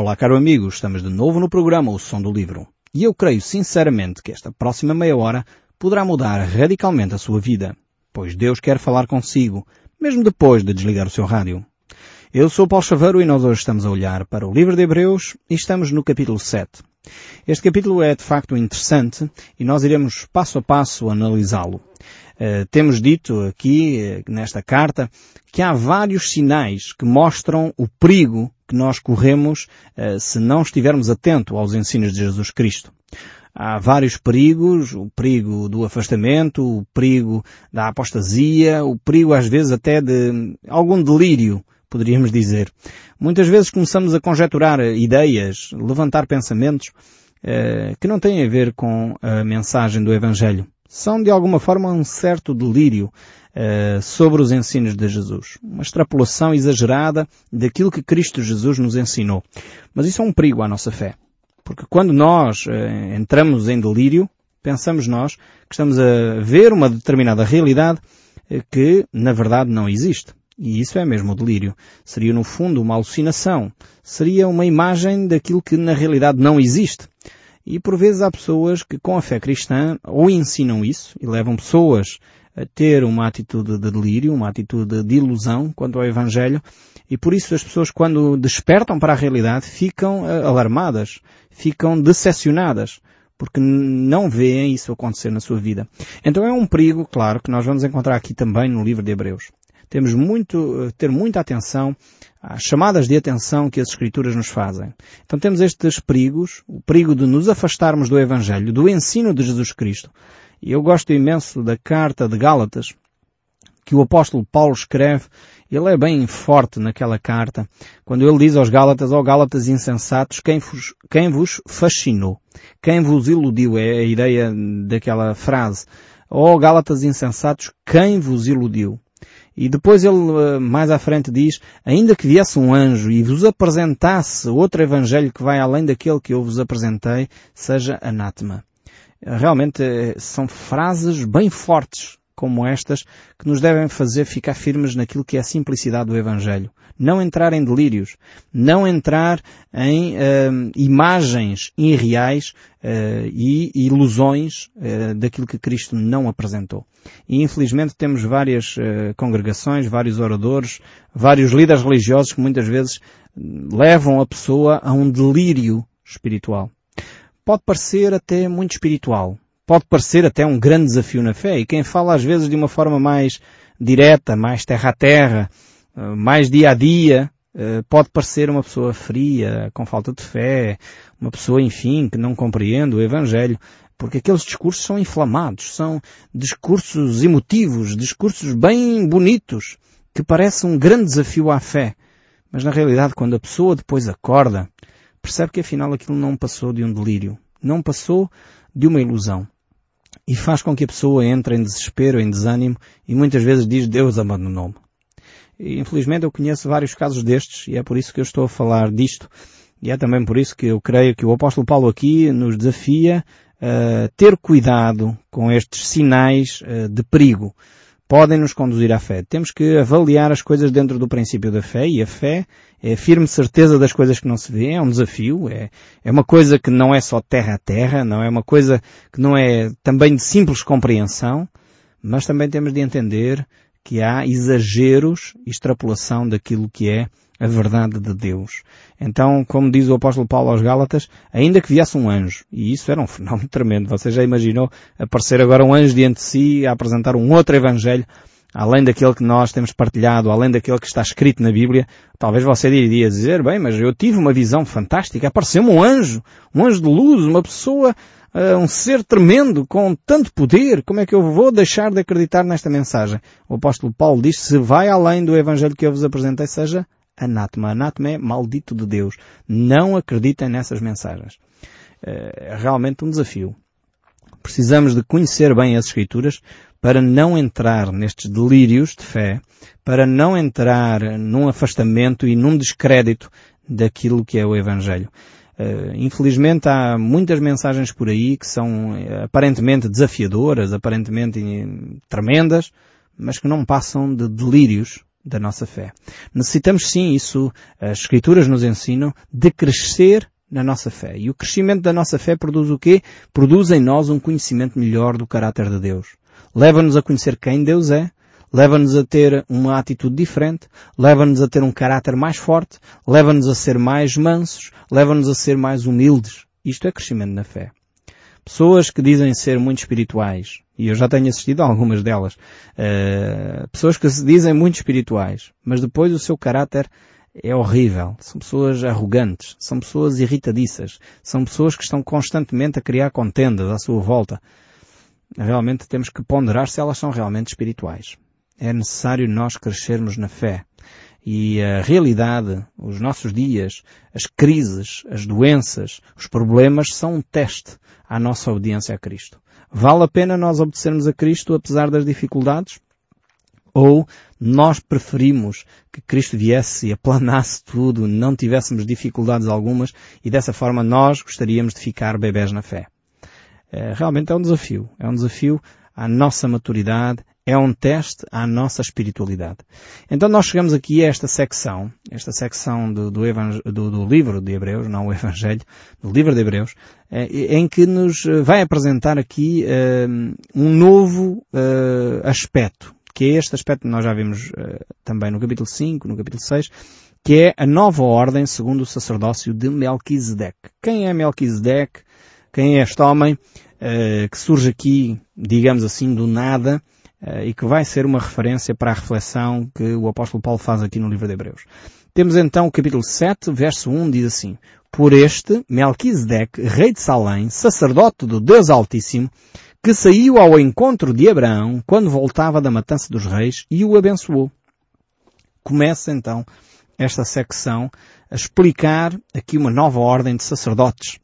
Olá, caro amigo, estamos de novo no programa O Som do Livro. E eu creio sinceramente que esta próxima meia hora poderá mudar radicalmente a sua vida, pois Deus quer falar consigo, mesmo depois de desligar o seu rádio. Eu sou Paulo Chaveiro e nós hoje estamos a olhar para o livro de Hebreus e estamos no capítulo 7. Este capítulo é de facto interessante e nós iremos passo a passo analisá-lo. Uh, temos dito aqui, uh, nesta carta, que há vários sinais que mostram o perigo que nós corremos uh, se não estivermos atentos aos ensinos de Jesus Cristo. Há vários perigos, o perigo do afastamento, o perigo da apostasia, o perigo às vezes até de algum delírio, poderíamos dizer. Muitas vezes começamos a conjecturar ideias, levantar pensamentos que não têm a ver com a mensagem do Evangelho são de alguma forma um certo delírio uh, sobre os ensinos de Jesus. Uma extrapolação exagerada daquilo que Cristo Jesus nos ensinou. Mas isso é um perigo à nossa fé. Porque quando nós uh, entramos em delírio, pensamos nós que estamos a ver uma determinada realidade uh, que na verdade não existe. E isso é mesmo o delírio. Seria no fundo uma alucinação. Seria uma imagem daquilo que na realidade não existe. E por vezes há pessoas que com a fé cristã ou ensinam isso e levam pessoas a ter uma atitude de delírio, uma atitude de ilusão quanto ao Evangelho e por isso as pessoas quando despertam para a realidade ficam eh, alarmadas, ficam decepcionadas porque não veem isso acontecer na sua vida. Então é um perigo, claro, que nós vamos encontrar aqui também no livro de Hebreus. Temos muito, eh, ter muita atenção às chamadas de atenção que as Escrituras nos fazem. Então temos estes perigos, o perigo de nos afastarmos do Evangelho, do ensino de Jesus Cristo. E eu gosto imenso da carta de Gálatas, que o apóstolo Paulo escreve, ele é bem forte naquela carta, quando ele diz aos Gálatas, ó oh, Gálatas insensatos, quem vos, quem vos fascinou? Quem vos iludiu? É a ideia daquela frase. Ó oh, Gálatas insensatos, quem vos iludiu? E depois ele eh, mais à frente diz, ainda que viesse um anjo e vos apresentasse outro evangelho que vai além daquele que eu vos apresentei, seja anátema. Realmente eh, são frases bem fortes como estas que nos devem fazer ficar firmes naquilo que é a simplicidade do Evangelho. Não entrar em delírios, não entrar em uh, imagens irreais uh, e ilusões uh, daquilo que Cristo não apresentou. E infelizmente temos várias congregações, vários oradores, vários líderes religiosos que muitas vezes levam a pessoa a um delírio espiritual. Pode parecer até muito espiritual, pode parecer até um grande desafio na fé. E quem fala às vezes de uma forma mais direta, mais terra a terra, mais dia a dia, pode parecer uma pessoa fria, com falta de fé, uma pessoa, enfim, que não compreende o Evangelho, porque aqueles discursos são inflamados, são discursos emotivos, discursos bem bonitos, que parecem um grande desafio à fé. Mas na realidade, quando a pessoa depois acorda, percebe que afinal aquilo não passou de um delírio, não passou de uma ilusão e faz com que a pessoa entre em desespero, em desânimo e muitas vezes diz Deus abandonou-me. Infelizmente eu conheço vários casos destes e é por isso que eu estou a falar disto. E é também por isso que eu creio que o apóstolo Paulo aqui nos desafia a ter cuidado com estes sinais eh, de perigo podem nos conduzir à fé. Temos que avaliar as coisas dentro do princípio da fé e a fé é a firme certeza das coisas que não se vê, é um desafio, é, é uma coisa que não é só terra a terra, não é uma coisa que não é também de simples compreensão, mas também temos de entender que há exageros, extrapolação daquilo que é a verdade de Deus. Então, como diz o apóstolo Paulo aos Gálatas, ainda que viesse um anjo, e isso era um fenómeno tremendo, você já imaginou aparecer agora um anjo diante de si a apresentar um outro evangelho, além daquele que nós temos partilhado, além daquele que está escrito na Bíblia, talvez você iria dizer, bem, mas eu tive uma visão fantástica, apareceu-me um anjo, um anjo de luz, uma pessoa, uh, um ser tremendo, com tanto poder, como é que eu vou deixar de acreditar nesta mensagem? O apóstolo Paulo diz, se vai além do evangelho que eu vos apresentei, seja anátema. Anátema é maldito de Deus. Não acreditem nessas mensagens. É realmente um desafio. Precisamos de conhecer bem as Escrituras para não entrar nestes delírios de fé, para não entrar num afastamento e num descrédito daquilo que é o Evangelho. Uh, infelizmente há muitas mensagens por aí que são uh, aparentemente desafiadoras, aparentemente tremendas, mas que não passam de delírios da nossa fé. Necessitamos sim, isso as Escrituras nos ensinam, de crescer na nossa fé. E o crescimento da nossa fé produz o quê? Produz em nós um conhecimento melhor do caráter de Deus. Leva-nos a conhecer quem Deus é, leva-nos a ter uma atitude diferente, leva-nos a ter um caráter mais forte, leva-nos a ser mais mansos, leva-nos a ser mais humildes. Isto é crescimento na fé. Pessoas que dizem ser muito espirituais, e eu já tenho assistido a algumas delas, uh, pessoas que se dizem muito espirituais, mas depois o seu caráter é horrível. São pessoas arrogantes, são pessoas irritadiças, são pessoas que estão constantemente a criar contendas à sua volta. Realmente temos que ponderar se elas são realmente espirituais. É necessário nós crescermos na fé. E a realidade, os nossos dias, as crises, as doenças, os problemas são um teste à nossa obediência a Cristo. Vale a pena nós obedecermos a Cristo apesar das dificuldades? Ou nós preferimos que Cristo viesse e aplanasse tudo, não tivéssemos dificuldades algumas e dessa forma nós gostaríamos de ficar bebés na fé? É, realmente é um desafio. É um desafio à nossa maturidade, é um teste à nossa espiritualidade. Então nós chegamos aqui a esta secção, esta secção do, do, do, do livro de Hebreus, não o Evangelho, do livro de Hebreus, eh, em que nos vai apresentar aqui eh, um novo eh, aspecto, que é este aspecto que nós já vimos também no capítulo 5, no capítulo 6, que é a nova ordem segundo o sacerdócio de Melquisedeque. Quem é Melquisedeque? Quem é este homem que surge aqui, digamos assim, do nada, e que vai ser uma referência para a reflexão que o apóstolo Paulo faz aqui no livro de Hebreus. Temos então o capítulo 7, verso 1, diz assim, Por este, Melquisedeque, rei de Salém, sacerdote do Deus Altíssimo, que saiu ao encontro de Abraão quando voltava da matança dos reis e o abençoou. Começa então esta secção a explicar aqui uma nova ordem de sacerdotes.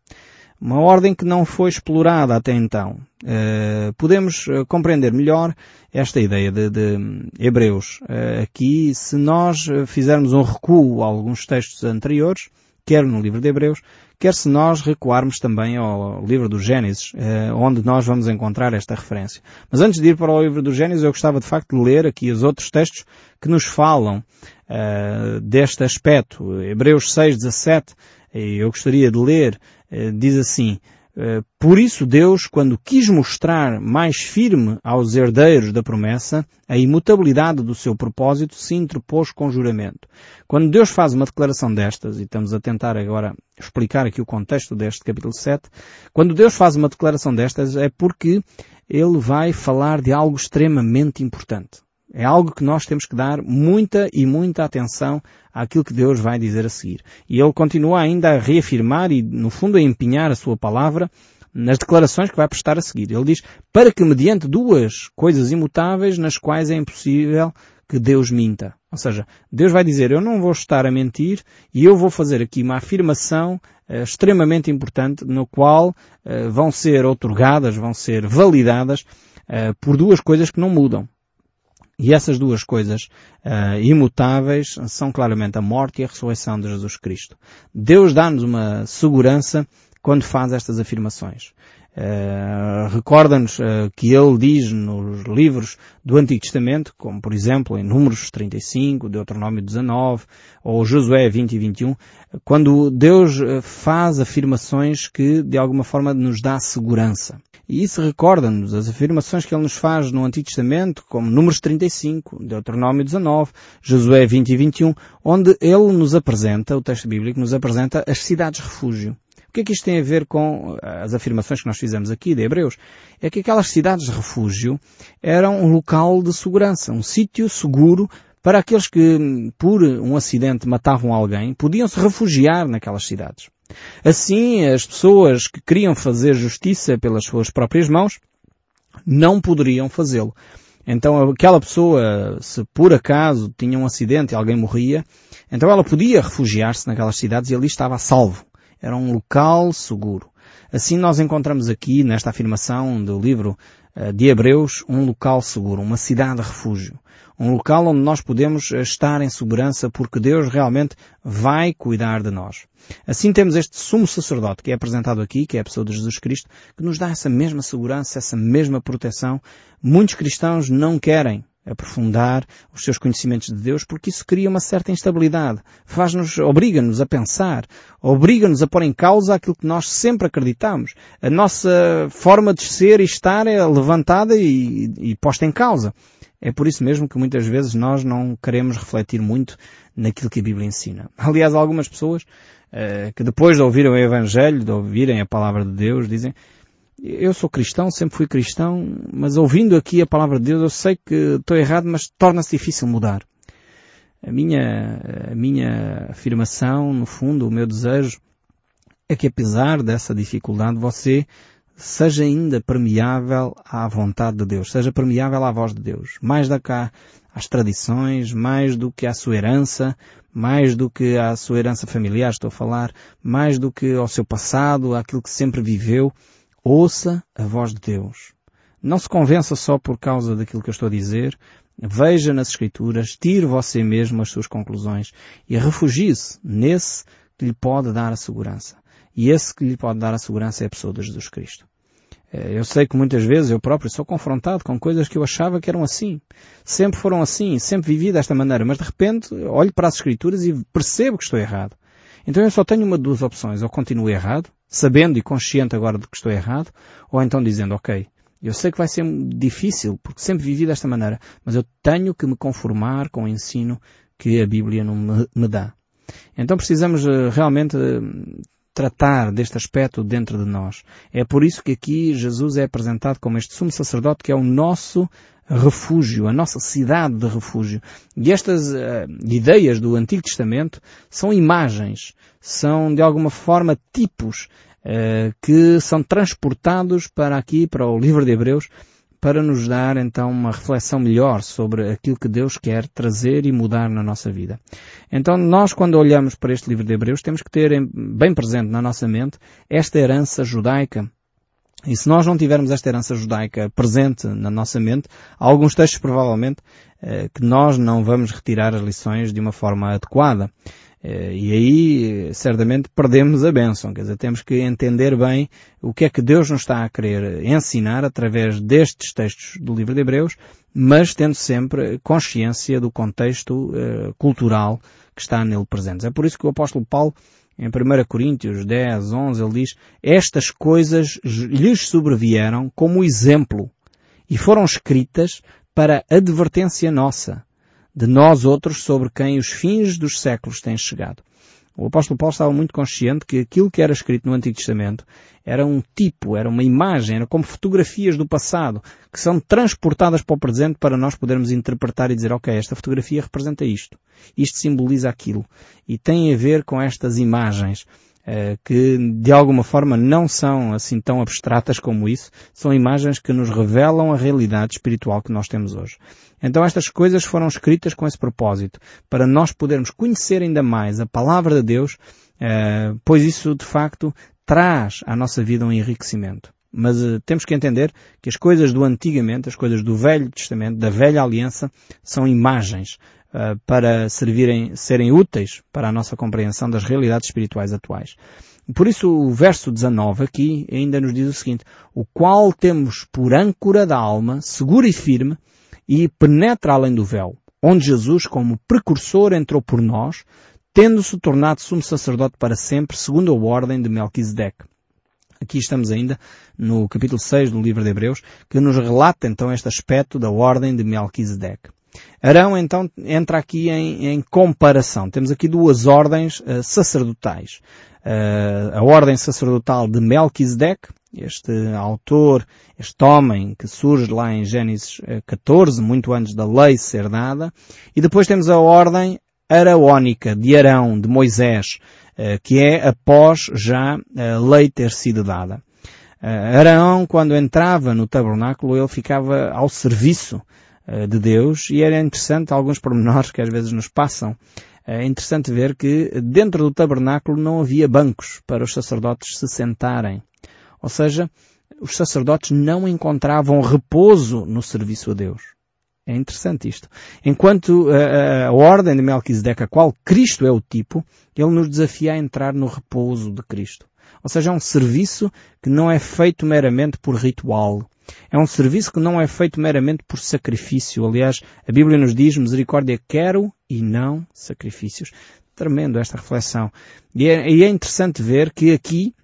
Uma ordem que não foi explorada até então. Uh, podemos uh, compreender melhor esta ideia de, de Hebreus uh, aqui se nós fizermos um recuo a alguns textos anteriores, quer no livro de Hebreus, quer se nós recuarmos também ao livro do Gênesis, onde nós vamos encontrar esta referência. Mas antes de ir para o livro do Gênesis, eu gostava de facto de ler aqui os outros textos que nos falam deste aspecto. Hebreus 6, 17, eu gostaria de ler eh, diz assim, eh, por isso Deus, quando quis mostrar mais firme aos herdeiros da promessa a imutabilidade do seu propósito, se interpôs com juramento. Quando Deus faz uma declaração destas, e estamos a tentar agora explicar aqui o contexto deste capítulo 7, quando Deus faz uma declaração destas é porque Ele vai falar de algo extremamente importante. É algo que nós temos que dar muita e muita atenção àquilo que Deus vai dizer a seguir. E ele continua ainda a reafirmar e, no fundo, a empenhar a sua palavra nas declarações que vai prestar a seguir. Ele diz, para que mediante duas coisas imutáveis nas quais é impossível que Deus minta. Ou seja, Deus vai dizer, eu não vou estar a mentir e eu vou fazer aqui uma afirmação uh, extremamente importante no qual uh, vão ser otorgadas, vão ser validadas uh, por duas coisas que não mudam. E essas duas coisas uh, imutáveis são claramente a morte e a ressurreição de Jesus Cristo. Deus dá-nos uma segurança quando faz estas afirmações. Uh, Recorda-nos uh, que ele diz nos livros do Antigo Testamento, como por exemplo em Números 35, Deuteronômio 19 ou Josué 20 e 21, quando Deus faz afirmações que de alguma forma nos dá segurança. E isso recorda-nos as afirmações que ele nos faz no Antigo Testamento, como Números 35, Deuteronômio 19, Josué 20 e 21, onde ele nos apresenta, o texto bíblico nos apresenta as cidades refúgio. O que é que isto tem a ver com as afirmações que nós fizemos aqui de Hebreus? É que aquelas cidades de refúgio eram um local de segurança, um sítio seguro para aqueles que, por um acidente, matavam alguém, podiam se refugiar naquelas cidades. Assim, as pessoas que queriam fazer justiça pelas suas próprias mãos não poderiam fazê-lo. Então aquela pessoa, se por acaso tinha um acidente e alguém morria, então ela podia refugiar-se naquelas cidades e ali estava a salvo. Era um local seguro. Assim nós encontramos aqui, nesta afirmação do livro eh, de Hebreus, um local seguro, uma cidade de refúgio. Um local onde nós podemos estar em segurança porque Deus realmente vai cuidar de nós. Assim temos este sumo sacerdote que é apresentado aqui, que é a pessoa de Jesus Cristo, que nos dá essa mesma segurança, essa mesma proteção. Muitos cristãos não querem aprofundar os seus conhecimentos de Deus, porque isso cria uma certa instabilidade. Faz-nos, obriga-nos a pensar, obriga-nos a pôr em causa aquilo que nós sempre acreditamos. A nossa forma de ser e estar é levantada e, e posta em causa. É por isso mesmo que muitas vezes nós não queremos refletir muito naquilo que a Bíblia ensina. Aliás, algumas pessoas uh, que depois de ouvirem o Evangelho, de ouvirem a palavra de Deus, dizem eu sou cristão, sempre fui cristão, mas ouvindo aqui a palavra de Deus eu sei que estou errado, mas torna-se difícil mudar. A minha, a minha afirmação, no fundo, o meu desejo é que apesar dessa dificuldade você seja ainda permeável à vontade de Deus, seja permeável à voz de Deus, mais da cá às tradições, mais do que à sua herança, mais do que à sua herança familiar, estou a falar, mais do que ao seu passado, àquilo que sempre viveu, Ouça a voz de Deus. Não se convença só por causa daquilo que eu estou a dizer. Veja nas Escrituras, tire você mesmo as suas conclusões e refugie-se nesse que lhe pode dar a segurança. E esse que lhe pode dar a segurança é a pessoa de Jesus Cristo. Eh, eu sei que muitas vezes eu próprio sou confrontado com coisas que eu achava que eram assim. Sempre foram assim, sempre vivi desta maneira, mas de repente olho para as Escrituras e percebo que estou errado. Então eu só tenho uma de duas opções. Ou continuo errado, sabendo e consciente agora de que estou errado, ou então dizendo, ok, eu sei que vai ser difícil, porque sempre vivi desta maneira, mas eu tenho que me conformar com o ensino que a Bíblia não me, me dá. Então precisamos eh, realmente eh, tratar deste aspecto dentro de nós. É por isso que aqui Jesus é apresentado como este sumo sacerdote que é o nosso refúgio, a nossa cidade de refúgio. E estas uh, ideias do Antigo Testamento são imagens, são de alguma forma tipos uh, que são transportados para aqui, para o livro de Hebreus, para nos dar então uma reflexão melhor sobre aquilo que Deus quer trazer e mudar na nossa vida. Então nós quando olhamos para este livro de Hebreus temos que ter bem presente na nossa mente esta herança judaica e se nós não tivermos esta herança judaica presente na nossa mente, há alguns textos provavelmente eh, que nós não vamos retirar as lições de uma forma adequada. Eh, e aí, certamente, perdemos a bênção. Quer dizer, temos que entender bem o que é que Deus nos está a querer ensinar através destes textos do livro de Hebreus, mas tendo sempre consciência do contexto uh, cultural que está nele presente. É por isso que o apóstolo Paulo em 1 Coríntios 10, 11, ele diz, estas coisas lhes sobrevieram como exemplo e foram escritas para advertência nossa, de nós outros sobre quem os fins dos séculos têm chegado. O apóstolo Paulo estava muito consciente que aquilo que era escrito no Antigo Testamento era um tipo, era uma imagem, era como fotografias do passado, que são transportadas para o presente para nós podermos interpretar e dizer, ok, esta fotografia representa isto, isto simboliza aquilo, e tem a ver com estas imagens. Eh, que de alguma forma não são assim tão abstratas como isso, são imagens que nos revelam a realidade espiritual que nós temos hoje. Então estas coisas foram escritas com esse propósito, para nós podermos conhecer ainda mais a palavra de Deus, eh, pois isso de facto traz à nossa vida um enriquecimento. Mas uh, temos que entender que as coisas do antigamente, as coisas do Velho Testamento, da Velha Aliança, são imagens. Eh, para servirem, serem úteis para a nossa compreensão das realidades espirituais atuais. Por isso o verso 19 aqui ainda nos diz o seguinte, o qual temos por âncora da alma, segura e firme, e penetra além do véu, onde Jesus, como precursor, entrou por nós, tendo-se tornado sumo sacerdote para sempre, segundo a ordem de Melquisedeque. Aqui estamos ainda no capítulo 6 do livro de Hebreus, que nos relata então este aspecto da ordem de Melquisedeque. Arão então entra aqui em, em comparação. Temos aqui duas ordens uh, sacerdotais. Uh, a ordem sacerdotal de Melquisedeque, este autor, este homem que surge lá em Gênesis 14, eh, muito antes da lei ser dada, e depois temos a ordem araónica de Arão, de Moisés, que é após já a lei ter sido dada. Arão, quando entrava no tabernáculo, ele ficava ao serviço de Deus e era interessante alguns pormenores que às vezes nos passam. É interessante ver que dentro do tabernáculo não havia bancos para os sacerdotes se sentarem. Ou seja, os sacerdotes não encontravam repouso no serviço a Deus. É interessante isto. Enquanto a, a, ordem de Melquisedeque, a qual Cristo é o tipo, ele nos desafia a entrar no repouso de Cristo. Ou seja, é um serviço que não é feito meramente por ritual. É um serviço que não é feito meramente por sacrifício. Aliás, a Bíblia nos diz, misericórdia quero e não sacrifícios. Tremendo esta reflexão. E é, e é interessante ver que aqui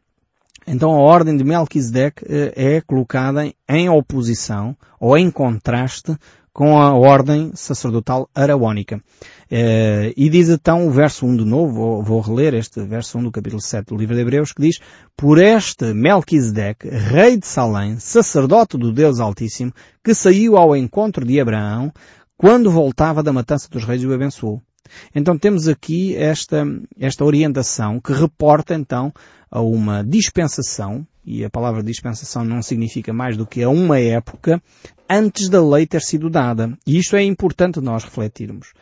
então a ordem de Melquisedeque eh, é colocada em oposição ou em contraste com a ordem sacerdotal araónica. Eh, e diz então o verso 1 de novo, vou, reler este verso 1 do capítulo 7 do livro de Hebreus, que diz, Por este Melquisedeque, rei de Salém, sacerdote do Deus Altíssimo, que saiu ao encontro de Abraão, quando voltava da matança dos reis e o abençoou. Então temos aqui esta, esta orientação que reporta então a uma dispensação, e a palavra dispensação não significa mais do que a uma época, antes da lei ter sido dada. E isto é importante nós refletirmos.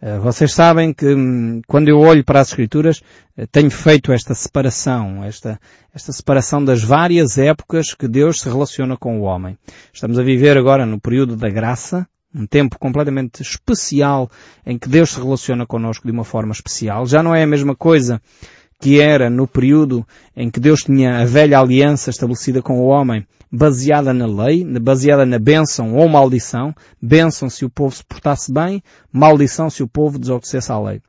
Eh, vocês sabem que hum, quando eu olho para as Escrituras, eh, tenho feito esta separação, esta, esta separação das várias épocas que Deus se relaciona com o homem. Estamos a viver agora no período da graça, um tempo completamente especial em que Deus se relaciona connosco de uma forma especial. Já não é a mesma coisa que era no período em que Deus tinha a velha aliança estabelecida com o homem, baseada na lei, baseada na bênção ou maldição, bênção se o povo se portasse bem, maldição se o povo desobedecesse à lei.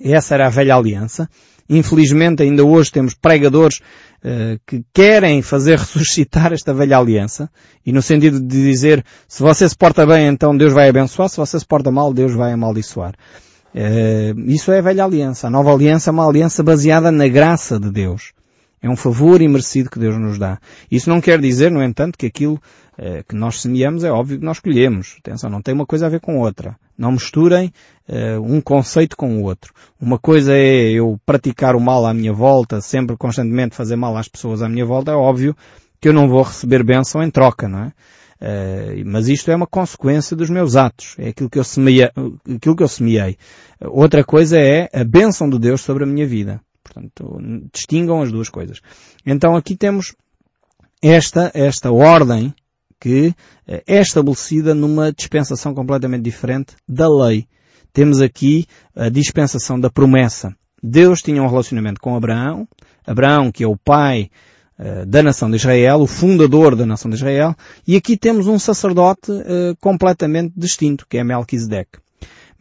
Essa era a velha aliança. Infelizmente ainda hoje temos pregadores uh, que querem fazer ressuscitar esta velha aliança e no sentido de dizer se você se porta bem então Deus vai abençoar, se você se porta mal Deus vai amaldiçoar. Uh, isso é a velha aliança. A nova aliança é uma aliança baseada na graça de Deus. É um favor imerecido que Deus nos dá. Isso não quer dizer, no entanto, que aquilo uh, que nós semeamos é óbvio que nós colhemos. Atenção, não tem uma coisa a ver com outra. Não misturem uh, um conceito com o outro. Uma coisa é eu praticar o mal à minha volta, sempre constantemente fazer mal às pessoas à minha volta. É óbvio que eu não vou receber bênção em troca, não é? Uh, mas isto é uma consequência dos meus atos. É aquilo que eu. Aquilo que eu semeei. outra coisa é a bênção de Deus sobre a minha vida. Portanto, distingam as duas coisas. Então aqui temos esta, esta ordem que eh, é estabelecida numa dispensação completamente diferente da lei. Temos aqui a dispensação da promessa. Deus tinha um relacionamento com Abraão, Abraão que é o pai eh, da nação de Israel, o fundador da nação de Israel, e aqui temos um sacerdote uh, completamente distinto, que é Melquisedeque.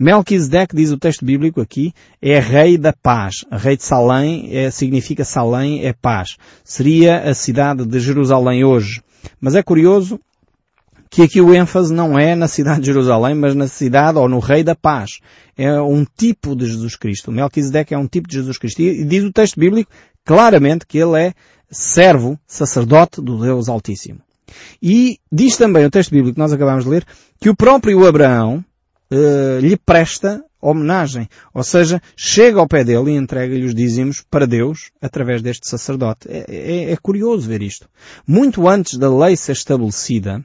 Melquisedeque, diz o texto bíblico aqui, é rei da paz. Rei de Salém é, significa Salém é paz. Seria a cidade de Jerusalém hoje. Mas é curioso que aqui o ênfase não é na cidade de Jerusalém, mas na cidade ou no rei da paz. É um tipo de Jesus Cristo. Melquisedeque é um tipo de Jesus Cristo. E diz o texto bíblico claramente que ele é servo, sacerdote do Deus Altíssimo. E diz também o texto bíblico que nós acabamos de ler que o próprio Abraão uh, lhe presta homenagem. Ou seja, chega ao pé dele e entrega-lhe os dízimos para Deus através deste sacerdote. É, é, é curioso ver isto. Muito antes da lei ser estabelecida,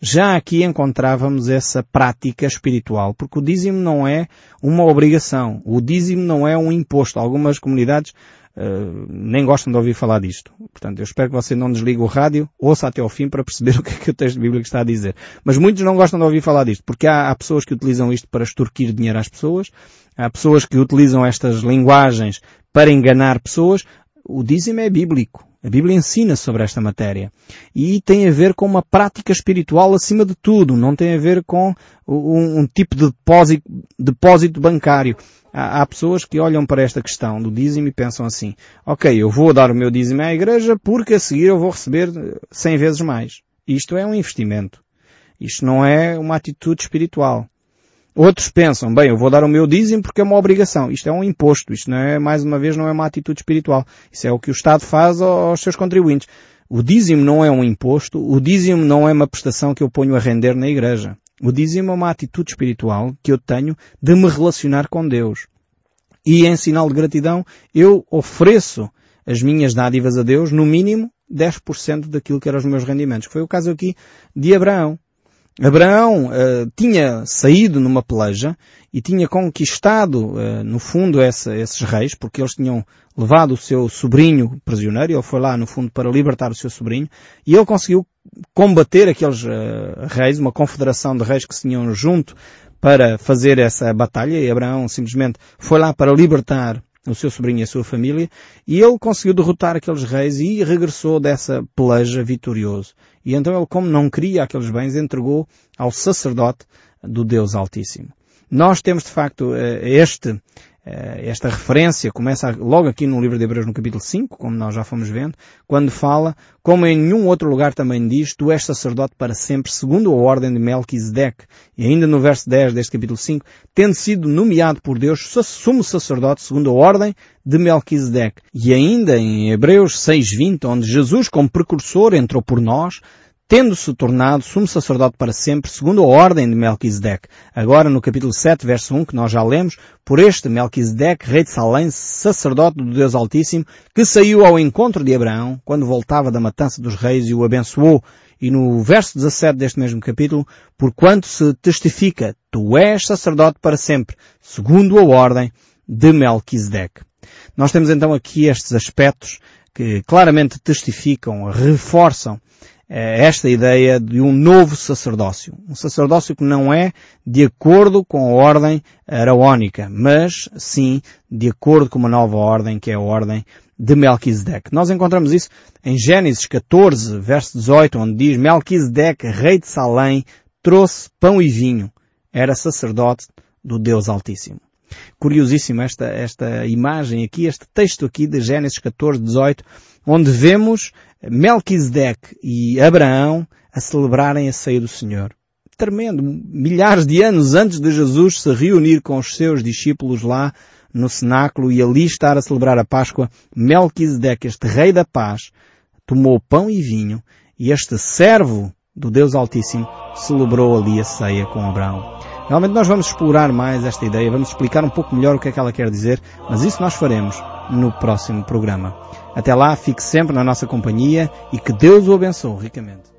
já aqui encontrávamos essa prática espiritual, porque o dízimo não é uma obrigação, o dízimo não é um imposto. Algumas comunidades uh, nem gostam de ouvir falar disto. Portanto, eu espero que você não desligue o rádio, ouça até ao fim para perceber o que é que o texto bíblico está a dizer. Mas muitos não gostam de ouvir falar disto, porque há, há pessoas que utilizam isto para extorquir dinheiro às pessoas, há pessoas que utilizam estas linguagens para enganar pessoas. O dízimo é bíblico. A Bíblia ensina sobre esta matéria. E tem a ver com uma prática espiritual acima de tudo. Não tem a ver com um, um tipo de depósito, depósito bancário. Há, há, pessoas que olham para esta questão do dízimo e pensam assim, ok, eu vou dar o meu dízimo à igreja porque a seguir eu vou receber 100 vezes mais. Isto é um investimento. Isto não é uma atitude espiritual. Outros pensam, bem, eu vou dar o meu dízimo porque é uma obrigação. Isto é um imposto. Isto não é, mais uma vez, não é uma atitude espiritual. Isso é o que o Estado faz aos seus contribuintes. O dízimo não é um imposto. O dízimo não é uma prestação que eu ponho a render na igreja. O dízimo é uma atitude espiritual que eu tenho de me relacionar com Deus. E em sinal de gratidão, eu ofereço as minhas dádivas a Deus, no mínimo 10% daquilo que eram os meus rendimentos. Foi o caso aqui de Abraão. Abraão uh, tinha saído numa peleja e tinha conquistado, uh, no fundo, essa, esses reis, porque eles tinham levado o seu sobrinho prisioneiro, ele foi lá, no fundo, para libertar o seu sobrinho, e ele conseguiu combater aqueles uh, reis, uma confederação de reis que se tinham junto para fazer essa batalha e Abraão simplesmente foi lá para libertar o seu sobrinho e a sua família e ele conseguiu derrotar aqueles reis e regressou dessa peleja vitorioso. E então ele, como não queria aqueles bens, entregou ao sacerdote do Deus Altíssimo. Nós temos de facto eh, este esta referência começa logo aqui no livro de Hebreus no capítulo 5, como nós já fomos vendo, quando fala, como em nenhum outro lugar também diz, tu és sacerdote para sempre, segundo a ordem de Melquisedeque. E ainda no verso 10 deste capítulo 5, tendo sido nomeado por Deus sumo sacerdote segundo a ordem de Melquisedeque. E ainda em Hebreus 6.20, onde Jesus como precursor entrou por nós, tendo-se tornado sumo sacerdote para sempre, segundo a ordem de Melquisedeque. Agora no capítulo 7, verso 1, que nós já lemos, por este Melquisedeque, rei de Salém, sacerdote do Deus Altíssimo, que saiu ao encontro de Abraão, quando voltava da matança dos reis e o abençoou. E no verso 17 deste mesmo capítulo, porquanto se testifica, tu és sacerdote para sempre, segundo a ordem de Melquisedeque. Nós temos então aqui estes aspectos que claramente testificam, reforçam esta ideia de um novo sacerdócio. Um sacerdócio que não é de acordo com a ordem araónica, mas sim de acordo com uma nova ordem, que é a ordem de Melquisedeque. Nós encontramos isso em Gênesis 14, verso 18, onde diz Melquisedeque, rei de Salém, trouxe pão e vinho. Era sacerdote do Deus Altíssimo. Curiosíssimo esta, esta imagem aqui, este texto aqui de Gênesis 14, 18, onde vemos Melquisedeque e Abraão a celebrarem a ceia do Senhor. Tremendo. Milhares de anos antes de Jesus se reunir com os seus discípulos lá no cenáculo e ali estar a celebrar a Páscoa, Melquisedeque, este rei da paz, tomou pão e vinho e este servo do Deus Altíssimo celebrou ali a ceia com Abraão. Realmente nós vamos explorar mais esta ideia, vamos explicar um pouco melhor o que é que ela quer dizer, mas isso nós faremos no próximo programa. Até lá, fique sempre na nossa companhia e que Deus o abençoe ricamente.